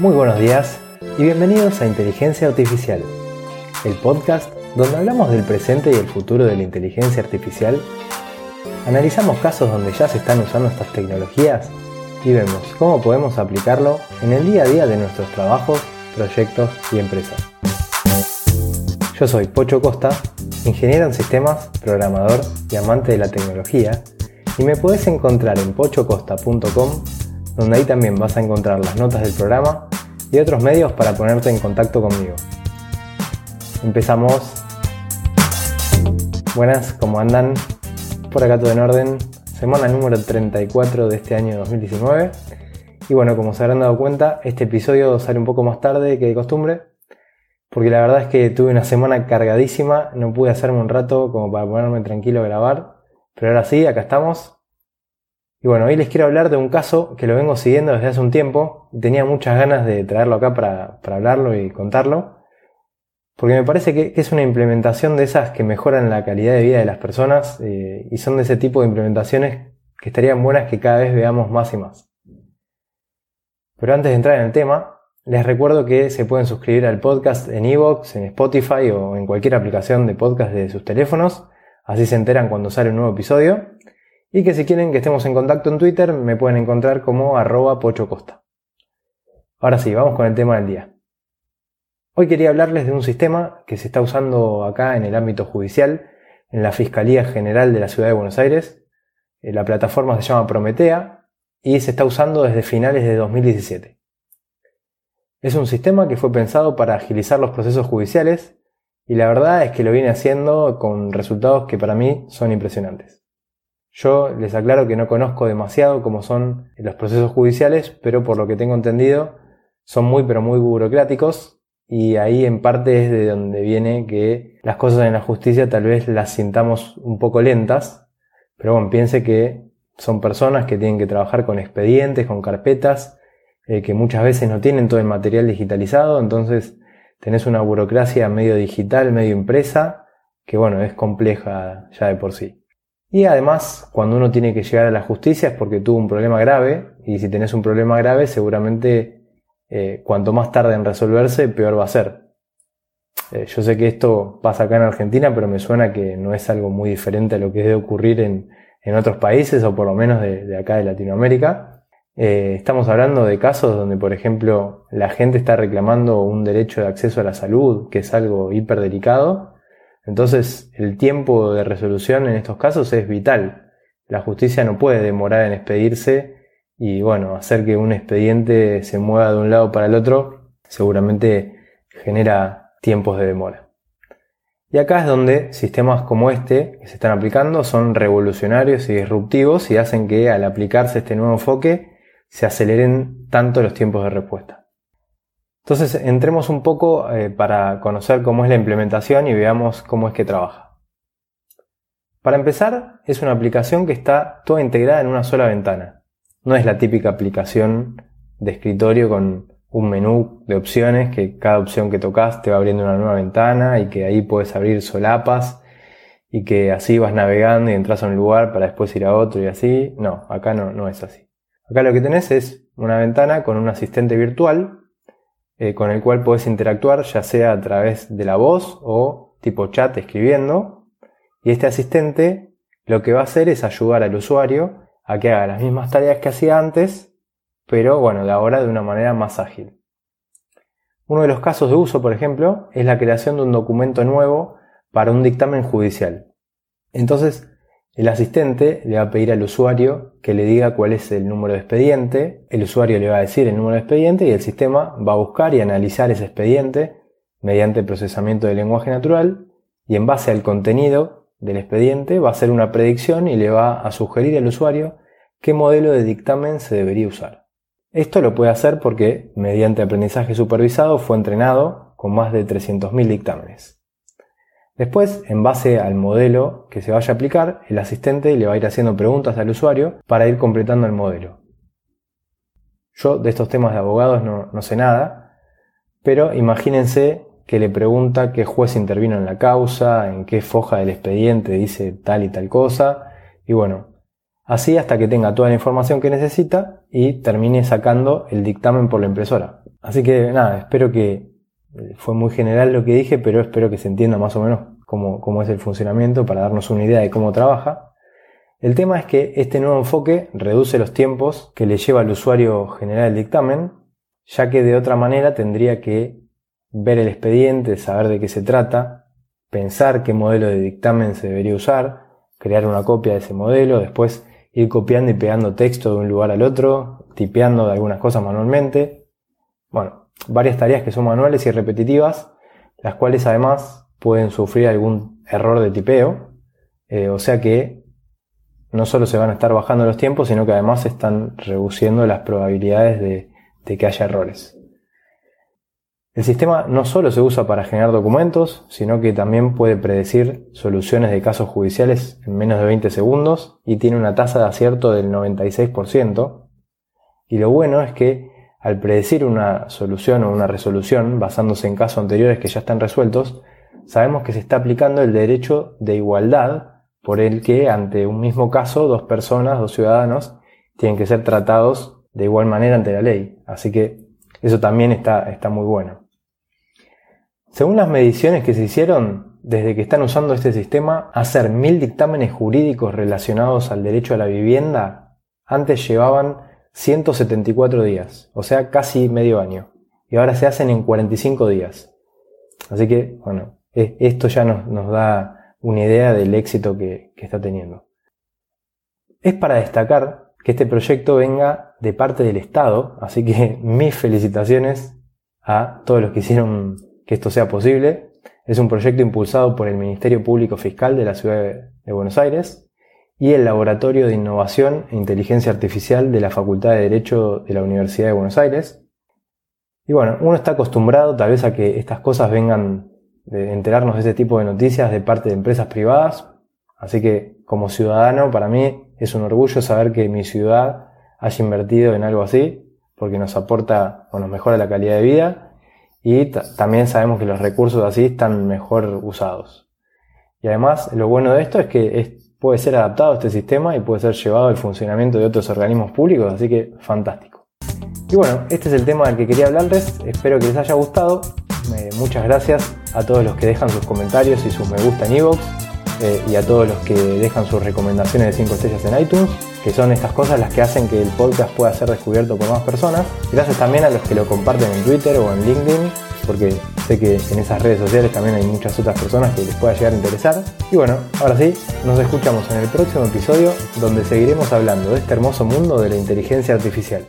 Muy buenos días y bienvenidos a Inteligencia Artificial, el podcast donde hablamos del presente y el futuro de la inteligencia artificial, analizamos casos donde ya se están usando estas tecnologías y vemos cómo podemos aplicarlo en el día a día de nuestros trabajos, proyectos y empresas. Yo soy Pocho Costa, ingeniero en sistemas, programador y amante de la tecnología, y me puedes encontrar en pochocosta.com, donde ahí también vas a encontrar las notas del programa y otros medios para ponerte en contacto conmigo. Empezamos. Buenas, ¿cómo andan? Por acá todo en orden. Semana número 34 de este año 2019. Y bueno, como se habrán dado cuenta, este episodio sale un poco más tarde que de costumbre. Porque la verdad es que tuve una semana cargadísima, no pude hacerme un rato como para ponerme tranquilo a grabar. Pero ahora sí, acá estamos. Y bueno, hoy les quiero hablar de un caso que lo vengo siguiendo desde hace un tiempo. Tenía muchas ganas de traerlo acá para, hablarlo y contarlo. Porque me parece que, es una implementación de esas que mejoran la calidad de vida de las personas eh, y son de ese tipo de implementaciones que estarían buenas que cada vez veamos más y más. Pero antes de entrar en el tema, les recuerdo que se pueden suscribir al podcast en Evox, en Spotify o en cualquier aplicación de podcast de sus teléfonos. Así se enteran cuando sale un nuevo episodio. Y que si quieren que estemos en contacto en Twitter, me pueden encontrar como arroba pochocosta. Ahora sí, vamos con el tema del día. Hoy quería hablarles de un sistema que se está usando acá en el ámbito judicial, en la Fiscalía General de la Ciudad de Buenos Aires. Eh, la plataforma se llama Prometea y se está usando desde finales de 2017. Es un sistema que fue pensado para agilizar los procesos judiciales y la verdad es que lo viene haciendo con resultados que para mí son impresionantes. Yo les aclaro que no conozco demasiado cómo son los procesos judiciales, pero por lo que tengo entendido son muy pero muy burocráticos y ahí en parte es de donde viene que las cosas en la justicia tal vez las sintamos un poco lentas, pero bueno, piense que son personas que tienen que trabajar con expedientes, con carpetas, eh, que muchas veces no tienen todo el material digitalizado, entonces tenés una burocracia medio digital, medio impresa, que bueno, es compleja ya de por sí. Y además, cuando uno tiene que llegar a la justicia es porque tuvo un problema grave, y si tenés un problema grave, seguramente eh, cuanto más tarde en resolverse, peor va a ser. Eh, yo sé que esto pasa acá en Argentina, pero me suena que no es algo muy diferente a lo que debe ocurrir en, otros países, o por lo menos de, acá de Latinoamérica. Eh, estamos hablando de casos donde, por ejemplo, la gente está reclamando un derecho de acceso a la salud, que es algo hiper delicado, entonces, el tiempo de resolución en estos casos es vital. La justicia no puede demorar en expedirse y, bueno, hacer que un expediente se mueva de un lado para el otro seguramente genera tiempos de demora. Y acá es donde sistemas como este que se están aplicando son revolucionarios y disruptivos y hacen que al aplicarse este nuevo enfoque se aceleren tanto los tiempos de respuesta. Entonces entremos un poco eh, para conocer cómo es la implementación y veamos cómo es que trabaja. Para empezar, es una aplicación que está toda integrada en una sola ventana. No es la típica aplicación de escritorio con un menú de opciones que cada opción que tocas te va abriendo una nueva ventana y que ahí puedes abrir solapas y que así vas navegando y entras a un lugar para después ir a otro y así. No, acá no, no es así. Acá lo que tenés es una ventana con un asistente virtual eh, con el cual puedes interactuar ya sea a través de la voz o tipo chat escribiendo. Y este asistente lo que va a hacer es ayudar al usuario a que haga las mismas tareas que hacía antes, pero bueno, de ahora de una manera más ágil. Uno de los casos de uso, por ejemplo, es la creación de un documento nuevo para un dictamen judicial. Entonces, el asistente le va a pedir al usuario que le diga cuál es el número de expediente, el usuario le va a decir el número de expediente y el sistema va a buscar y analizar ese expediente mediante procesamiento de lenguaje natural y en base al contenido del expediente va a hacer una predicción y le va a sugerir al usuario qué modelo de dictamen se debería usar. Esto lo puede hacer porque mediante aprendizaje supervisado fue entrenado con más de 300.000 dictámenes. Después, en base al modelo que se vaya a aplicar, el asistente le va a ir haciendo preguntas al usuario para ir completando el modelo. Yo de estos temas de abogados no, sé nada, pero imagínense que le pregunta qué juez intervino en la causa, en qué foja del expediente dice tal y tal cosa, y bueno, así hasta que tenga toda la información que necesita y termine sacando el dictamen por la impresora. Así que nada, espero que fue muy general lo que dije, pero espero que se entienda más o menos cómo, cómo es el funcionamiento para darnos una idea de cómo trabaja. El tema es que este nuevo enfoque reduce los tiempos que le lleva al usuario generar el dictamen, ya que de otra manera tendría que ver el expediente, saber de qué se trata, pensar qué modelo de dictamen se debería usar, crear una copia de ese modelo, después ir copiando y pegando texto de un lugar al otro, tipeando de algunas cosas manualmente. Bueno, varias tareas que son manuales y repetitivas, las cuales además pueden sufrir algún error de tipeo, eh, o sea que no solo se van a estar bajando los tiempos, sino que además se están reduciendo las probabilidades de, que haya errores. El sistema no solo se usa para generar documentos, sino que también puede predecir soluciones de casos judiciales en menos de 20 segundos y tiene una tasa de acierto del 96%. Y lo bueno es que al predecir una solución o una resolución basándose en casos anteriores que ya están resueltos, sabemos que se está aplicando el derecho de igualdad por el que ante un mismo caso dos personas, dos ciudadanos, tienen que ser tratados de igual manera ante la ley. Así que eso también está, está muy bueno. Según las mediciones que se hicieron, desde que están usando este sistema, hacer mil dictámenes jurídicos relacionados al derecho a la vivienda antes llevaban 174 días, o sea, casi medio año. Y ahora se hacen en 45 días. Así que, bueno, esto ya nos da una idea del éxito que, está teniendo. Es para destacar que este proyecto venga de parte del Estado, así que mis felicitaciones a todos los que hicieron que esto sea posible. Es un proyecto impulsado por el Ministerio Público Fiscal de la Ciudad de Buenos Aires y el Laboratorio de Innovación e Inteligencia Artificial de la Facultad de Derecho de la Universidad de Buenos Aires. Y bueno, uno está acostumbrado tal vez a que estas cosas vengan de enterarnos de este tipo de noticias de parte de empresas privadas. Así que como ciudadano, para mí es un orgullo saber que mi ciudad haya invertido en algo así, porque nos aporta o nos mejora la calidad de vida y también sabemos que los recursos así están mejor usados. Y además, lo bueno de esto es que puede ser adaptado a este sistema y puede ser llevado al funcionamiento de otros organismos públicos, así que fantástico. Y bueno, este es el tema del que quería hablarles, espero que les haya gustado muchas gracias a todos los que dejan sus comentarios y sus me gusta en iVoox eh, y a todos los que dejan sus recomendaciones de 5 estrellas en iTunes, que son estas cosas las que hacen que el podcast pueda ser descubierto por más personas. Gracias también a los que lo comparten en Twitter o en LinkedIn, porque sé que en esas redes sociales también hay muchas otras personas que les pueda llegar a interesar. Y bueno, ahora sí, nos escuchamos en el próximo episodio donde seguiremos hablando de este hermoso mundo de la inteligencia artificial.